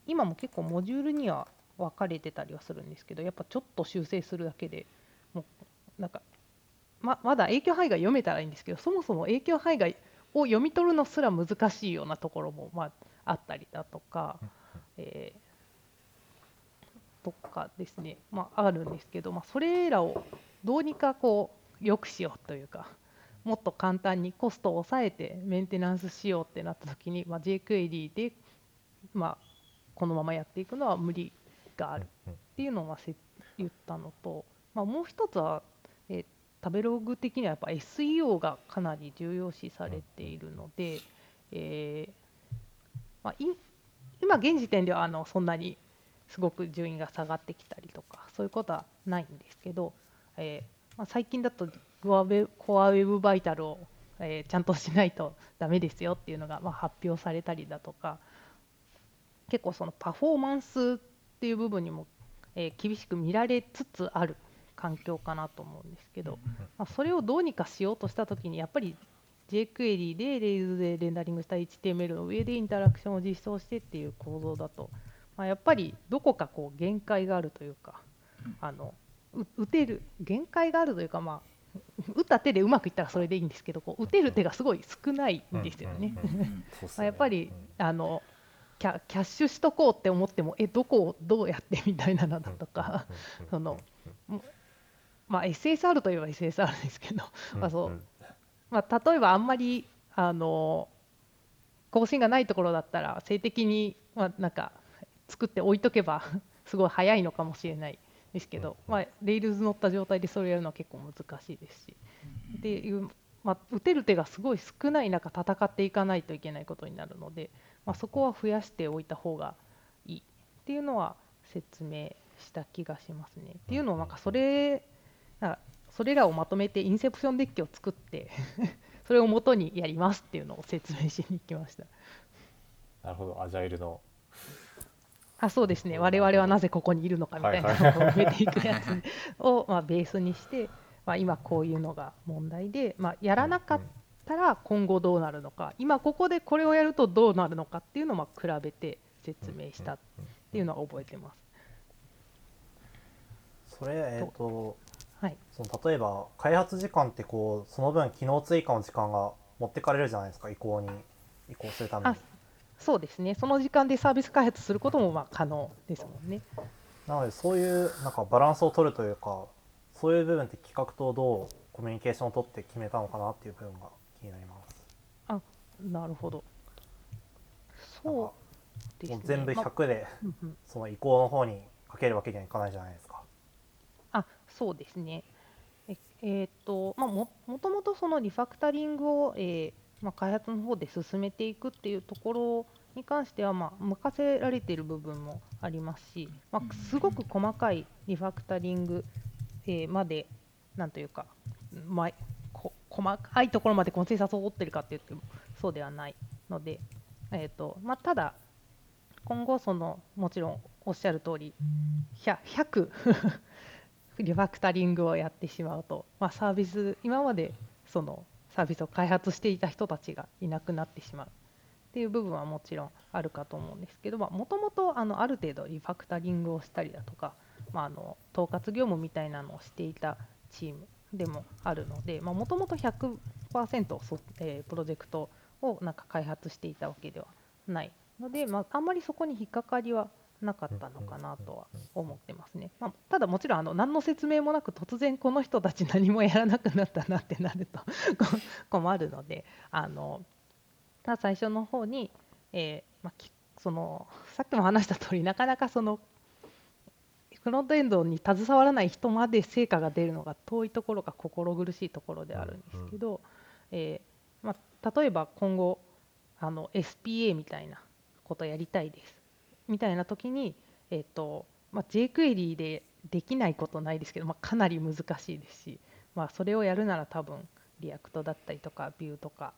今も結構モジュールには分かれてたりはするんですけどやっぱちょっと修正するだけでもうなんかままだ影響範囲が読めたらいいんですけどそもそも影響範囲がを読み取るのすら難しいようなところも、まあ、あったりだとか、えー、とかですね、まあ、あるんですけど、まあ、それらをどうにかこう良くしようというかもっと簡単にコストを抑えてメンテナンスしようってなった時に、まあ、JQuery で、まあ、このままやっていくのは無理があるっていうのを言ったのと、まあ、もう一つは、え食べログ的にはやっぱ SEO がかなり重要視されているので、えーまあ、い今現時点ではあのそんなにすごく順位が下がってきたりとかそういうことはないんですけど、えーまあ、最近だとコアウェブバイタルを、えーちゃんとしないとダメですよっていうのが、まあ、発表されたりだとか結構そのパフォーマンスっていう部分にも、えー厳しく見られつつある環境かなと思うんですけど、まあ、それをどうにかしようとしたときにやっぱり jQuery で Rails でレンダリングした HTML の上でインタラクションを実装してっていう構造だと、まあ、やっぱりどこかこう限界があるというかあのう打てる限界があるというかまあ打った手でうまくいったらそれでいいんですけどこう打てる手がすごい少ないんですよね。やっぱりあのキャキャッシュしとこうって思ってもえどこをどうやってみたいなのだとか、そのまあ SSR といえば SSR ですけど、まあそうまあ、例えばあんまりあの更新がないところだったら静的に、まあ、なんか作って置いとけば [laughs] すごい早いのかもしれないですけど、まあ、レイルズ乗った状態でそれやるのは結構難しいですし。っていう、まあ、打てる手がすごい少ない中戦っていかないといけないことになるので、まあ、そこは増やしておいた方がいいっていうのは説明した気がしますね。っていうのはなんかそれそれらをまとめてインセプションデッキを作って [laughs] それを元にやりますっていうのを説明しに行きました。なるほどアジャイルのあそうですね我々はなぜここにいるのかみたいなはいのを埋めていくやつを、[laughs] まあ、ベースにして、まあ、今こういうのが問題で、まあ、やらなかったら今後どうなるのか今ここでこれをやるとどうなるのかっていうのをまあ比べて説明したっていうのは覚えてます。それえっ、とはい、その例えば開発時間ってこうその分機能追加の時間が持ってかれるじゃないですか移行に移行するためにあそうですねその時間でサービス開発することもまあ可能ですもんね。なのでそういうなんかバランスを取るというかそういう部分って企画とどうコミュニケーションを取って決めたのかなっていう部分が気になりますあなるほど。そうですね。もう全部まあ100でその移行の方にかけるわけにはいかないじゃないですかあそうですね。ええーっとまあ、ももともとそのリファクタリングを、えーまあ、開発の方で進めていくっていうところに関しては、まあ、任せられている部分もありますし、まあ、すごく細かいリファクタリング、えーまでなんというか、まあ、こ細かいところまでコンセンサスを取ってるかって言ってもそうではないので、えーっとまあ、ただ今後そのもちろんおっしゃる通り 100, 100リファクタリングをやってしまうと、まあ、サービス今までそのサービスを開発していた人たちがいなくなってしまう。っていう部分はもちろんあるかと思うんですけどもともとある程度リファクタリングをしたりだとか、まあ、あの統括業務みたいなのをしていたチームでもあるのでもともと100%そ、えープロジェクトをなんか開発していたわけではないので、まあ、あんまりそこに引っかかりはなかったのかなとは思ってますね。まあ、ただもちろんあの何の説明もなく突然この人たち何もやらなくなったなってなると [laughs] こ困るのであのまあ最初の方に、えーまあ、きそのさっきも話した通りなかなかそのフロントエンドに携わらない人まで成果が出るのが遠いところが心苦しいところであるんですけど、えーまあ、例えば今後あの SPA みたいなことやりたいですみたいな時に、えーとまあ、jQuery でできないことないですけど、まあ、かなり難しいですし、まあ、それをやるなら多分 React だったりとか Vue とか、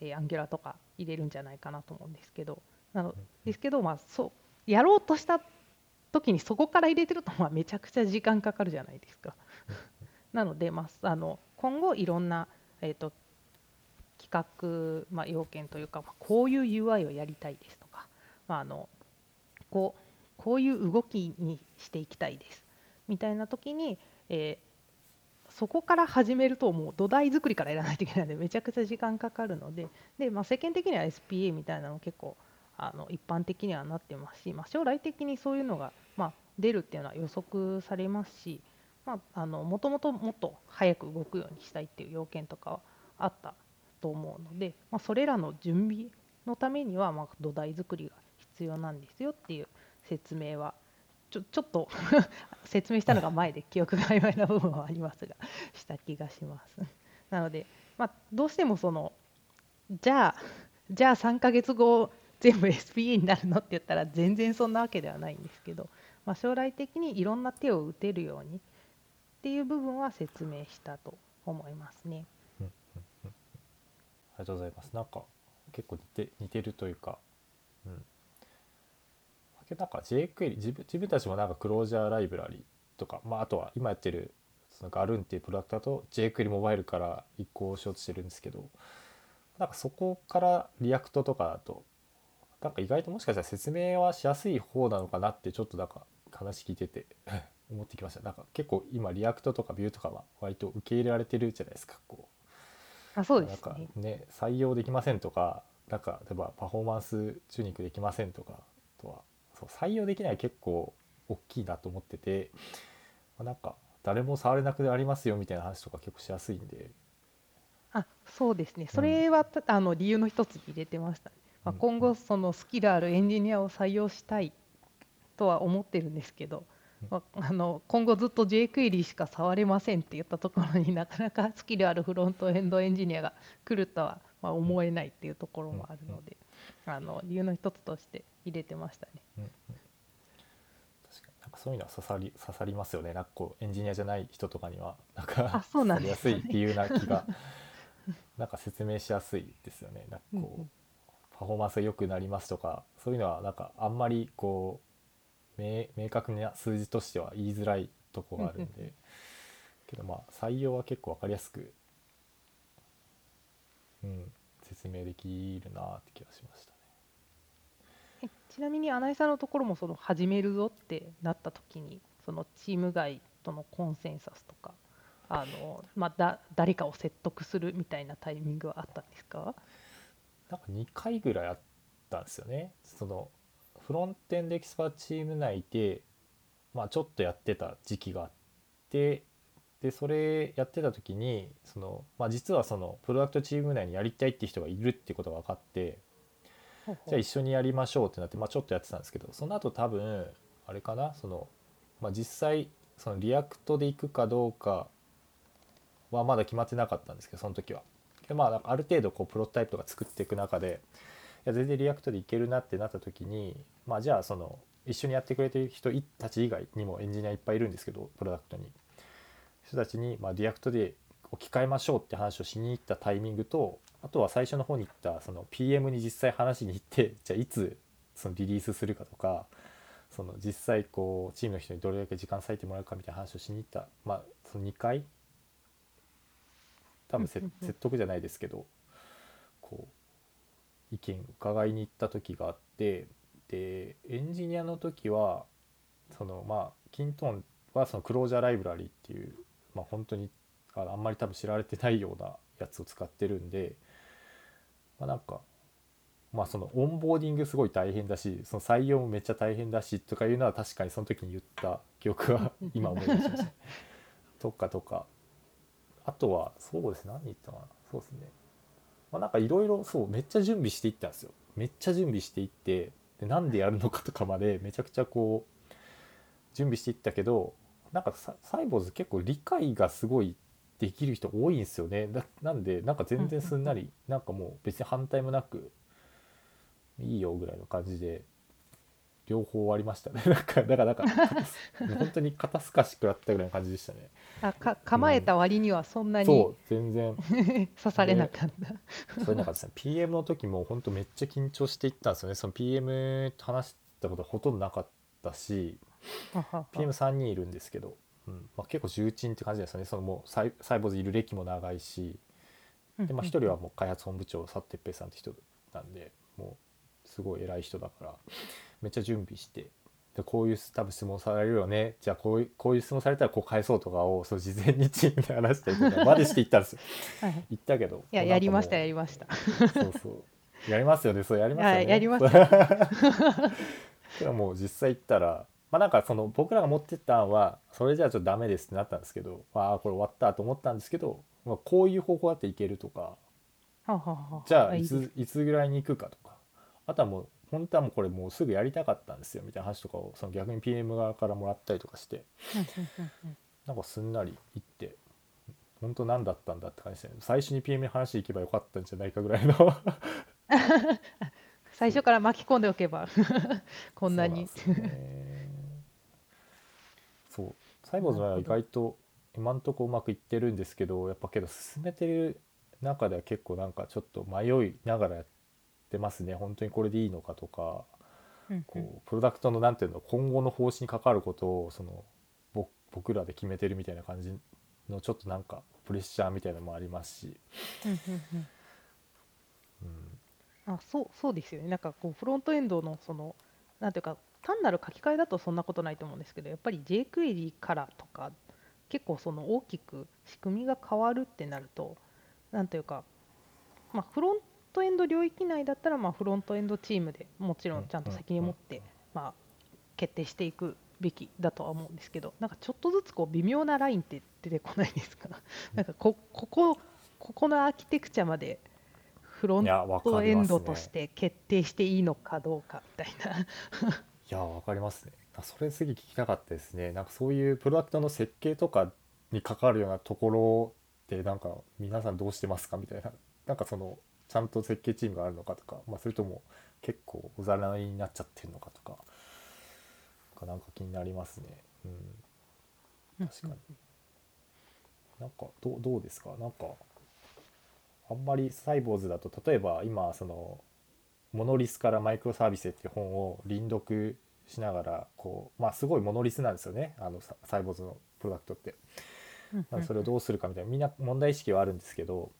えー、Angular とか入れるんじゃないかなと思うんですけどなのですけど、まあ、そうやろうとした時にそこから入れてるとまあめちゃくちゃ時間かかるじゃないですか。[laughs] なので、まあ、あの今後いろんな、えー、と企画、まあ、要件というか、まあ、こういう UI をやりたいですとか、まあ、あのこうこういう動きにしていきたいです。みたいな時に、えーそこから始めるともう土台作りからやらないといけないのでめちゃくちゃ時間かかるので。で、まあ、世間的には SPA みたいなの結構あの一般的にはなってますし、まあ、将来的にそういうのが、まあ、出るっていうのは予測されますし、まあ、あのもともともっと早く動くようにしたいっていう要件とかはあったと思うので、まあ、それらの準備のためには、まあ、土台作りが必要なんですよっていう説明はちょちょっと [laughs] 説明したのが前で [laughs] 記憶が曖昧な部分はありますがした気がします。なので、まあ、どうしてもそのじゃあじゃあ3ヶ月後全部 SPA になるのって言ったら全然そんなわけではないんですけど、まあ、将来的にいろんな手を打てるようにっていう部分は説明したと思いますね。うんうんうん、ありがとうございます。なんか結構似て似てるというか、うん。なんか JQuery 自分自分たちもなんか Closure Library とか、まあ、あとは今やってるその Garoon っていうプロダクトだと JQuery モバイルから移行しようとしてるんですけどなんかそこから React とかだとなんか意外ともしかしたら説明はしやすい方なのかなってちょっとなんか話聞いてて [laughs] 思ってきましたなんか結構今 React とか Vue とかは割と受け入れられてるじゃないですかこうあそうでなんかすね。ね採用できませんとかなんか例えばパフォーマンスチューニングできませんとかあとはそう採用できない結構大きいなと思ってて、まあなんか誰も触れなくなりますよみたいな話とか結構しやすいんで。あそうですね、それは、たあの理由の一つに入れてました。ね、まあ、うん。今後、そのスキルあるエンジニアを採用したいとは思ってるんですけど、まあ、あの今後ずっと JQuery しか触れませんって言ったところになかなか [laughs] スキルあるフロントエンドエンジニアが来るとはまあ思えないっていうところもあるので、あの理由の一つとして入れてましたね。うんうん。確かになんかそういうのは刺さり刺さりますよね。なんかこうエンジニアじゃない人とかには。なんかあそうなん刺ですよね。さりやすい理由な気が [laughs] なんか説明しやすいですよね。なんかこう、うんうん。パフォーマンスが良くなりますとかそういうのはなんかあんまりこう明明確な数字としては言いづらいとこがあるんで、うんうん。けどまあ採用は結構分かりやすく、うん、説明できるなって気がしましたちなみに穴井さんのところもその始めるぞってなった時にそのチーム外とのコンセンサスとかあの、まあ、だ誰かを説得するみたいなタイミングはあったんですか？なんか2回ぐらいあったんですよね。そのフロントエンドエキスパーチーム内で、まあ、ちょっとやってた時期があってでそれやってた時にその、まあ、実はそのプロダクトチーム内にやりたいって人がいるってことが分かってじゃあ一緒にやりましょうってなって、まあ、ちょっとやってたんですけどその後多分あれかなその、まあ、実際その React で行くかどうかはまだ決まってなかったんですけどその時は。でまあ、ある程度こうプロタイプとか作っていく中でいや全然 React でいけるなってなった時に、まあ、じゃあその一緒にやってくれてる人たち以外にもエンジニアいっぱいいるんですけどプロダクトに人たちに、まあ、 React で置き換えましょうって話をしに行ったタイミングとあとは最初の方に言ったその PM に実際話に行って [laughs] じゃあいつそのリリースするかとかその実際こうチームの人にどれだけ時間割いてもらうかみたいな話をしに行った、まあ、その2回多分説得じゃないですけどこう意見伺いに行った時があってでエンジニアの時はそのまあキントンはそのクロージャーライブラリっていうまあ本当にああんまり多分知られてないようなやつを使ってるんで、まあ、なんかまあそのオンボーディングすごい大変だしその採用もめっちゃ大変だしとかいうのは確かにその時に言った記憶は今思い出しました。とかとか。あとはそうですね何言ったかな。そうですね。まあなんかいろいろそうめっちゃ準備していったんですよ。めっちゃ準備していってでなんでやるのかとかまでめちゃくちゃこう準備していったけどなんかササイボーズ結構理解がすごいできる人多いんですよね。だなんでなんか全然すんなりなんかもう別に反対もなくいいよぐらいの感じで両方終わりましたね。[laughs] なんかだからなんか肩すもう本当に肩透かし食らったぐらいの感じでしたね。あか構えた割にはそんなにそう全然。[laughs] 刺されなかった。それなんかですね。PM の時も本当めっちゃ緊張していったんですよね。その PM と話したことほとんどなかったしははは。PM3 人いるんですけど、うん。まあ、結構重鎮って感じですよね。そのもうサイサイボーズいる歴も長いし。で、まあ、一人はもう開発本部長佐藤哲平さんって人なんでもうすごい偉い人だからめっちゃ準備して。でこういう多分質問されるよね。じゃあこういうこういう質問されたらこう返そうとかをそう事前にチームで話したりとかまでしていったんですよ。はい。はい。言ったけどいややりましたやりました。そうそう。やりますよね、そうやりますよね。はいやりますでも [laughs] [laughs] もう実際行ったら、まあなんかその僕らが持ってった案は、それじゃあちょっとダメですってなったんですけど、ああ、これ終わったと思ったんですけど、まあ、こういう方法だっていけるとか、じゃあいついつぐらいに行くかとか、あとはもう本当はもうこれもうすぐやりたかったんですよみたいな話とかをその逆に PM 側からもらったりとかして。なんかすんなり言って本当何だったんだって感じで最初に PM に話行けばよかったんじゃないかぐらいの。[laughs] 最初から巻き込んでおけば。[laughs] こんなに。ねサイボーズは意外と今んとこうまくいってるんですけどやっぱけど進めてる中では結構なんかちょっと迷いながらやってますね。本当にこれでいいのかとかこうプロダクトのなんていうの今後の方針に関わることをそのぼ僕らで決めてるみたいな感じのちょっとなんかプレッシャーみたいなのもありますし、うんうんうん。うん、あそうそうですよね。なんかこうフロントエンドのそのなんていうか単なる書き換えだとそんなことないと思うんですけどやっぱり jQuery からとか結構その大きく仕組みが変わるってなるとなんていうか、まあ、フロントエンド領域内だったらまあフロントエンドチームでもちろんちゃんと責任を持ってまあ決定していくべきだとは思うんですけどなんかちょっとずつこう微妙なラインって出てこないですか？なんかこここここのアーキテクチャまでフロントエンドとして決定していいのかどうかみたいな。いやわかりますね。あそれ次聞きたかったですね。なんかそういうプロダクトの設計とかに関わるようなところってなんか皆さんどうしてますかみたいな。なんかそのちゃんと設計チームがあるのかとか、まあ、それとも結構おざなりになっちゃってるのかとか。がなんか気になりますね。うん。確かに。なんかどうどうですか？なんかあんまりサイボーズだと例えば今そのモノリスからマイクロサービスへっていう本を輪読しながらこうまあすごいモノリスなんですよね。あのササイボーズのプロダクトって。それをどうするかみたいな。みんな問題意識はあるんですけど、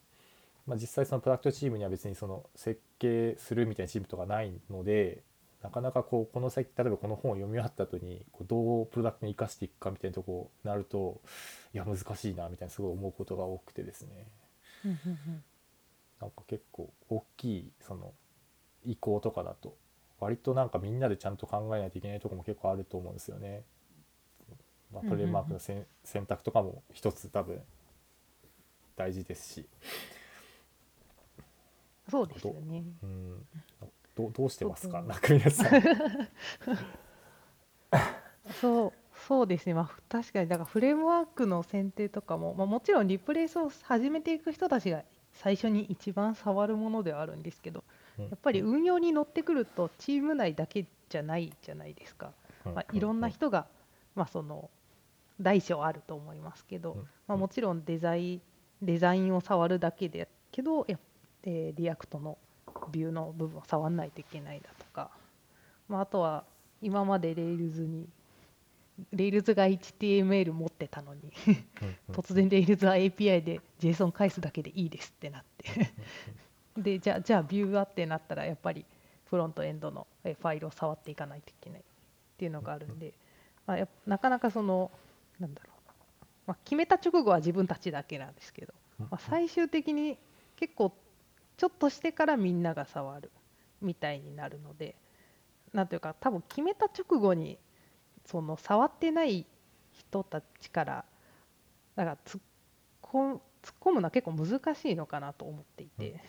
まあ、実際そのプロダクトチームには別にその設計するみたいなチームとかないのでなかなかこうこの先例えばこの本を読み終わった後にこうどうプロダクトに生かしていくかみたいなとこになるといや難しいなみたいなすごい思うことが多くてですね。なんか結構大きいその移行とかだと割となんかみんなでちゃんと考えないといけないところも結構あると思うんですよね。まあ、トレードマークのせん選択とかも一つ多分大事ですし、そうですよね。うん、どうどうしてますか？中皆さん。[laughs] そうそうですね、まあ、確かにだからフレームワークの選定とかも、まあ、もちろんリプレイスを始めていく人たちが最初に一番触るものではあるんですけどやっぱり運用に乗ってくるとチーム内だけじゃないじゃないですか、まあ、いろんな人が、まあ、その大小あると思いますけど、うん。まあ、もちろんデザインデザインを触るだけでけどやっえー React のビューの部分を触らないといけないだとか、まあ、あとは今まで Rails に Rails が HTML 持ってたのに [laughs] 突然 Rails は API で JSON 返すだけでいいですってなってでじゃあじゃあビューはってなったらやっぱりフロントエンドのえーファイルを触っていかないといけないっていうのがあるんで、まあ、やなかなかそのなんだろうな、まあ、決めた直後は自分たちだけなんですけど、まあ、最終的に結構ちょっとしてからみんなが触るみたいになるのでなんていうか多分決めた直後にその触ってない人たちからだから突っ込突っ込むのは結構難しいのかなと思っていて、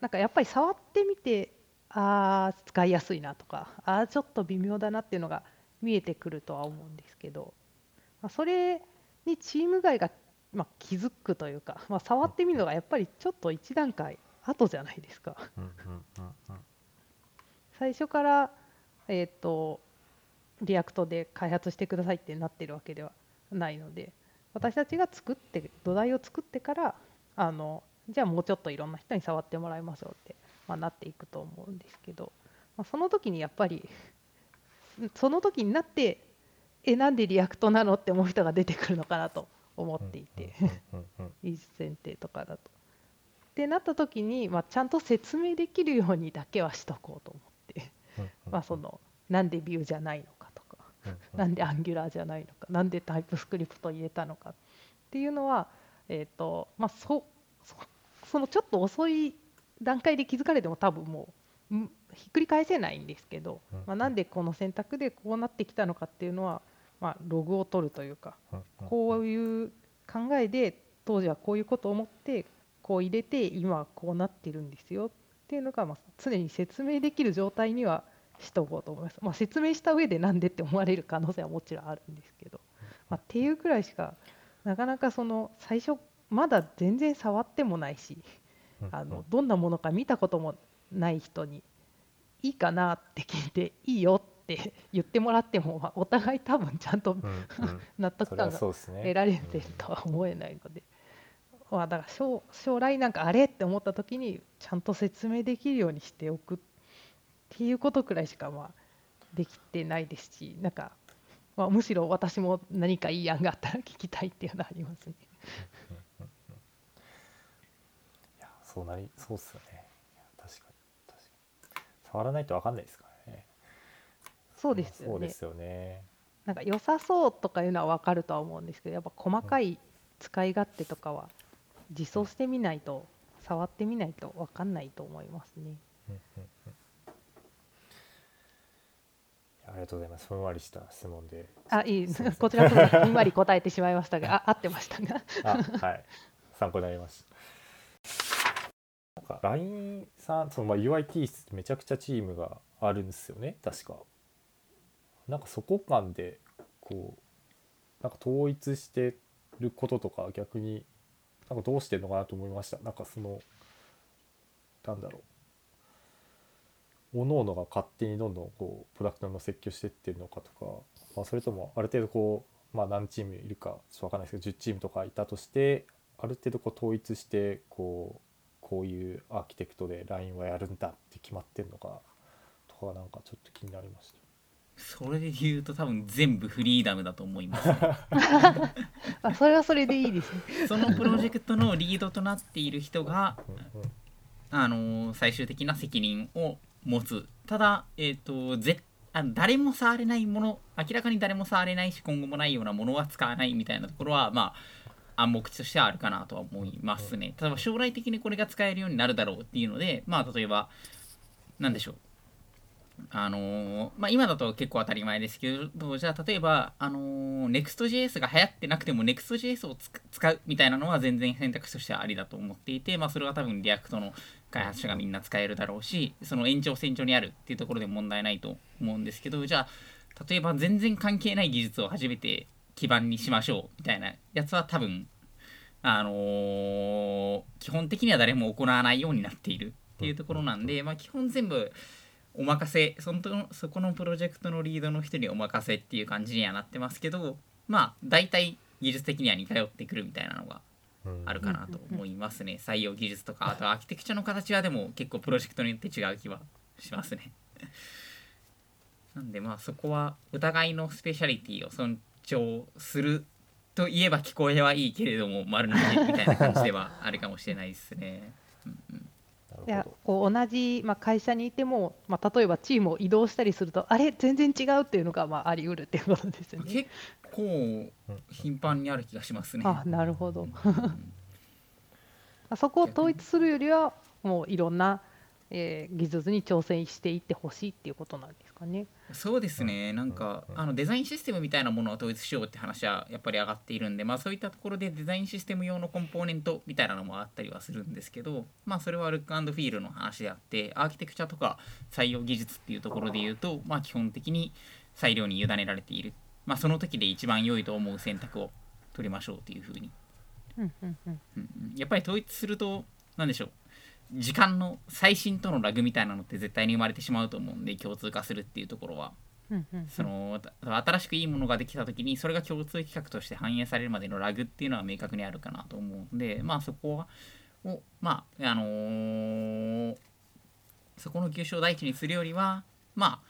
なんかやっぱり触ってみてあー使いやすいなとかあーちょっと微妙だなっていうのが見えてくるとは思うんですけど、まあ、それにチーム外が、まあ、気づくというか、まあ、触ってみるのがやっぱりちょっと一段階後じゃないですか。最初から、えー、と React で開発してくださいってなってるわけではないので私たちが作って土台を作ってからあのじゃあもうちょっといろんな人に触ってもらいましょうって、まあ、なっていくと思うんですけど、まあ、その時にやっぱりその時になってえなんで React なのって思う人が出てくるのかなと思っていていい前提とかだと。ってなった時に、まあ、ちゃんと説明できるようにだけはしとこうと思って、まあ、そのなんでビューじゃないのなんでアンギュラーじゃないのかなんでタイプスクリプト入れたのか。っていうのは、えーとまあ、そそそのちょっと遅い段階で気づかれても多分もうんひっくり返せないんですけど、まあ、なんでこの選択でこうなってきたのかっていうのは、まあ、ログを取るというかこういう考えで当時はこういうことを思ってこう入れて今はこうなってるんですよっっていうのが、まあ、常に説明できる状態にはしておこうと思います、まあ、説明した上でなんでって思われる可能性はもちろんあるんですけど、まあ、っていうくらいしかなかなかその最初まだ全然触ってもないしあのどんなものか見たこともない人にいいかなって聞いていいよって [laughs] 言ってもらっても、まあ、お互い多分ちゃんと [laughs] 納得感が得られてるとは思えないので、まあ、だから将将来なんかあれって思った時にちゃんと説明できるようにしておくっていうことくらいしかまあできてないですしなんか、まあ、むしろ私も何かいい案があったら聞きたいっていうのはありますね。[laughs] いやそうなりそうっすよね。確かに確かに。触らないと分かんないですからね。そうですよね。そうですよね。なんか良さそうとかいうのは分かるとは思うんですけどやっぱ細かい使い勝手とかは実装してみないと触ってみないと分かんないと思いますね。うんうんうんいやありがとうございます。ふんわりした質問で。あいい。[laughs] こちらこそふんわり答えてしまいましたが。[laughs] あ合ってましたがあはい。参考になりましたなんか LINE さんそのまあ UIT 室めちゃくちゃチームがあるんですよね。確か。なんかそこ間でこうなんか統一してることとか逆になんかどうしてんのかなと思いました。なんかそのなんだろう各々が勝手にどんどんこうプロダクトの設計をしていってるのかとか、まあ、それともある程度こう、まあ、何チームいるかちょっと分かんないですけど10チームとかいたとしてある程度こう統一してこうこういうアーキテクトで LINE はやるんだって決まってるのかとかがなんかちょっと気になりました。それで言うと多分全部フリーダムだと思います、ね、[laughs] あそれはそれでいいですね。[laughs] そのプロジェクトのリードとなっている人が、あのー最終的な責任を持つ。ただ、えー、とぜあの誰も触れないもの明らかに誰も触れないし今後もないようなものは使わないみたいなところはまあ暗黙としてはあるかなとは思いますね。例えば将来的にこれが使えるようになるだろうっていうのでまあ例えばなんでしょう。あのーまあ、今だと結構当たり前ですけどじゃあ例えば、あのー Next.js が流行ってなくても Next.js を使うみたいなのは全然選択肢としてはありだと思っていて、まあ、それは多分 React の開発者がみんな使えるだろうしその延長線上にあるっていうところで問題ないと思うんですけどじゃあ例えば全然関係ない技術を初めて基盤にしましょうみたいなやつは多分あのー基本的には誰も行わないようになっているっていうところなんで、まあ、基本全部お任せそのそこのプロジェクトのリードの人にお任せっていう感じにはなってますけどまあ大体技術的には似通ってくるみたいなのがうんあるかなと思いますね。採用技術とかあとアーキテクチャの形はでも結構プロジェクトによって違う気はしますね。[laughs] なんでまあそこはお互いのスペシャリティを尊重すると言えば聞こえはいいけれども丸投げみたいな感じではあるかもしれないですね。うんうんいやこう同じ、まあ、会社にいても、まあ、例えばチームを移動したりするとあれ？全然違うっていうのが、まあ、あり得るっていうことですよね。結構頻繁にある気がしますね。あなるほど。[laughs] そこを統一するよりはもういろんな、えー技術に挑戦していってほしいっていうことなんですかね。そうですね、なんかうんあのデザインシステムみたいなものを統一しようって話はやっぱり上がっているんで、まあ、そういったところでデザインシステム用のコンポーネントみたいなのもあったりはするんですけど、まあ、それはルックフィールの話であって、アーキテクチャとか採用技術っていうところで言うと、まあ、基本的に裁量に委ねられている、まあ、その時で一番良いと思う選択を取りましょうというふうに。うんうんうん。うんうん。やっぱり統一すると何でしょう時間の最新とのラグみたいなのって絶対に生まれてしまうと思うんで共通化するっていうところは。そのた新しくいいものができた時にそれが共通規格として反映されるまでのラグっていうのは明確にあるかなと思うんでまあそこはをまああのーそこの急所を第一にするよりはまあ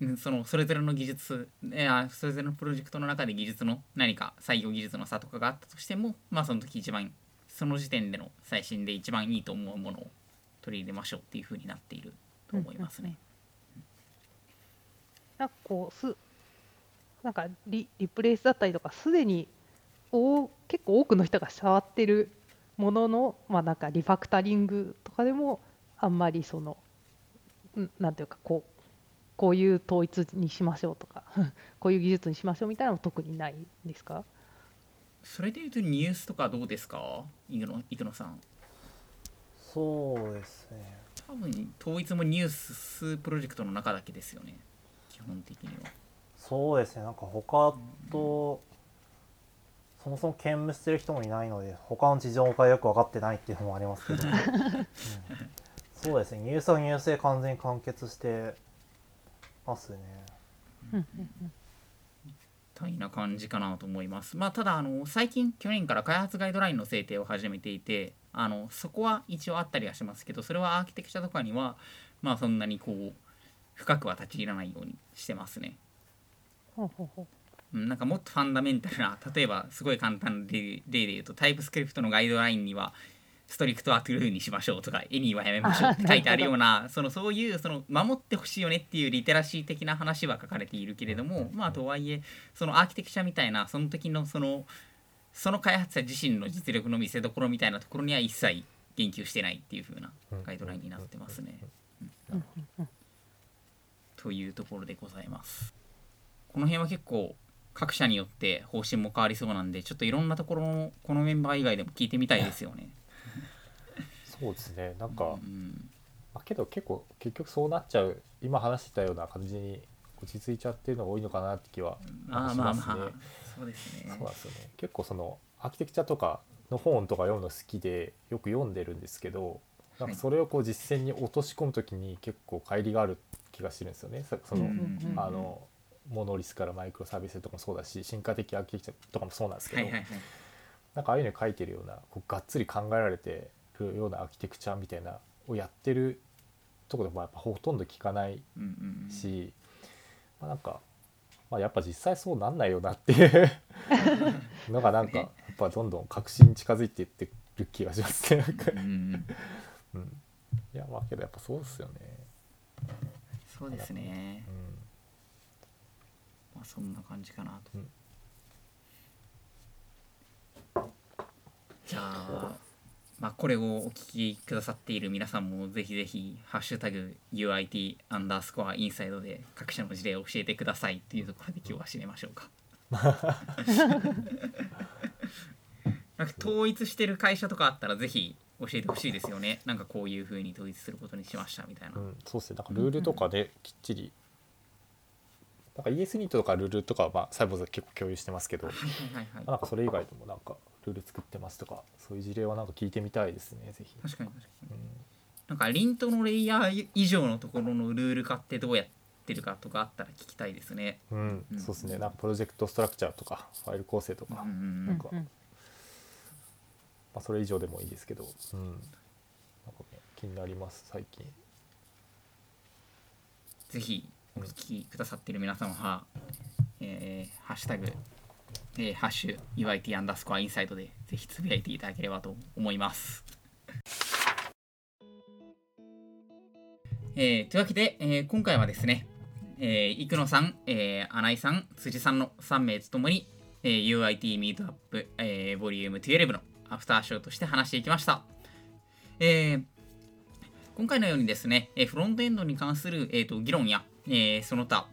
うんそのそれぞれの技術いやそれぞれのプロジェクトの中で技術の何か採用技術の差とかがあったとしてもまあその時一番その時点での最新で一番いいと思うものを取り入れましょうっていうふうになっていると思いますね。なんかこうすなんかリリプレイスだったりとかすでにお結構多くの人が触ってるものの、まあ、なんかリファクタリングとかでもあんまりそのなんていうかこうこういう統一にしましょうとか [laughs] こういう技術にしましょうみたいなのも特にないんですか？それでいうとニュースとかどうですか？イグノイグノさん。そうですね。多分統一もニュースプロジェクトの中だけですよね。基本的には。そうですね。なんか他とそもそも兼務してる人もいないので他の事情がよく分かってないっていうのもありますけど、[laughs] うん。そうですね。ニュースはニュースで完全に完結してますね。うんたいな感じかなと思います。まあ、ただあの最近去年から開発ガイドラインの制定を始めていてあのそこは一応あったりはしますけどそれはアーキテクチャとかにはまあそんなにこう深くは立ち入らないようにしてますね。ほうほうほううんなんかもっとファンダメンタルな例えばすごい簡単な例例で言うとタイプスクリプトのガイドラインにはストリクトはトゥルーにしましょうとかエニーはやめましょうって書いてあるようなそのそういうその守ってほしいよねっていうリテラシー的な話は書かれているけれどもまあとはいえそのアーキテクチャみたいなその時のそのその開発者自身の実力の見せ所みたいなところには一切言及してないっていう風なガイドラインになってますね。というところでございます。この辺は結構各社によって方針も変わりそうなんでちょっといろんなところのこのメンバー以外でも聞いてみたいですよね。そうですねなんか、うんまあ、けど結構結局そうなっちゃう今話してたような感じに落ち着いちゃってるのが多いのかなって気はああしますね。まあまあそうですね。そうなんですよね結構そのアーキテクチャとかの本とか読むの好きでよく読んでるんですけどなんかそれをこう実践に落とし込む時に結構乖離がある気がしてるんですよね。そその、うんうんうんあのモノリスからマイクロサービスとかもそうだし進化的アーキテクチャとかもそうなんですけど、はいはいはい。なんかああいうのに書いてるようなこうがっつり考えられてるようなアーキテクチャみたいなをやってるとこでもやっぱほとんど聞かないうんうんうん。し、まあ、なんか、まあ、やっぱ実際そうなんないよなっていう [laughs] のがなんかやっぱどんどん確信に近づいていってる気がしますね。なんか、うんうん。うんうん、いやまあけどやっぱそうですよね、そうですね。う。ん、まあそんな感じかなと。うん。じゃあ。まあ、これをお聞きくださっている皆さんもぜひぜひ「ハッシュタグ #UIT アンダースコアインサイド」で各社の事例を教えてくださいっていうところで今日は締めましょうか。なんか統一してる会社とかあったらぜひ教えてほしいですよね。なんかこういう風に統一することにしましたみたいな。うん、そうですねなんかルールとかできっちり、なんか ES ニットとかルールとかはまあサイボーズは結構共有してますけど、はいはいはいはい。なんかそれ以外でもなんかルール作ってますとかそういう事例はなんか聞いてみたいですねぜひ。確かに確かに。うん。なんかリントのレイヤー以上のところのルール化ってどうやってるかとかあったら聞きたいですね。うん。うん。そうですね。なんかプロジェクトストラクチャーとかファイル構成とか、うんうんうん。なんかうん。うんまあ、それ以上でもいいですけど、うん、なんかね気になります最近。ぜひお聞きくださっている皆様は、えーハッシュタグ、えーハッシュ UIT アンダースコアインサイドでぜひつぶやいていただければと思います。えーというわけで、えー今回はですね、えー、生野さん、えー、穴井さん、辻さんの3名ともに、えー UIT ミートアップ、えー、ボリューム12のアフターショーとして話していきました。えー今回のようにですね、えーフロントエンドに関する、えー、と議論や、えーその他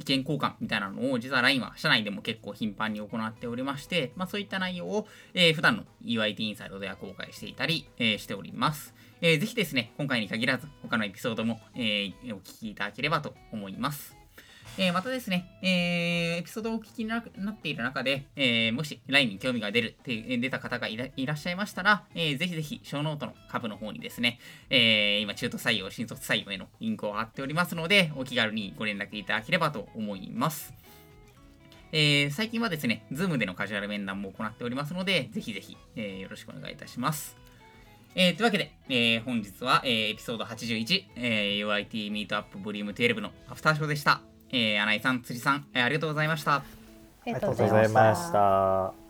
意見交換みたいなのを実は LINE は社内でも結構頻繁に行っておりまして、まあ、そういった内容を、えー普段の EIT インサイドでは公開していたり、えーしております。えーぜひですね、今回に限らず他のエピソードも、えーお聞きいただければと思います。えーまたですね、えーエピソードをお聞きになっている中で、えーもし LINE に興味が出るって出た方がいらいらっしゃいましたら、えーぜひぜひ、ショーノートの下部の方にですね、えー今、中途採用、新卒採用へのリンクを貼っておりますので、お気軽にご連絡いただければと思います。えー最近はですね、Zoom でのカジュアル面談も行っておりますので、ぜひぜひ、えーよろしくお願いいたします。えーというわけで、えー本日は、えーエピソード81、えー UIT ミートアップボリューム12のアフターショーでした。えー、穴井さん、辻さん、えーありがとうございました。ありがとうごありがとうございました。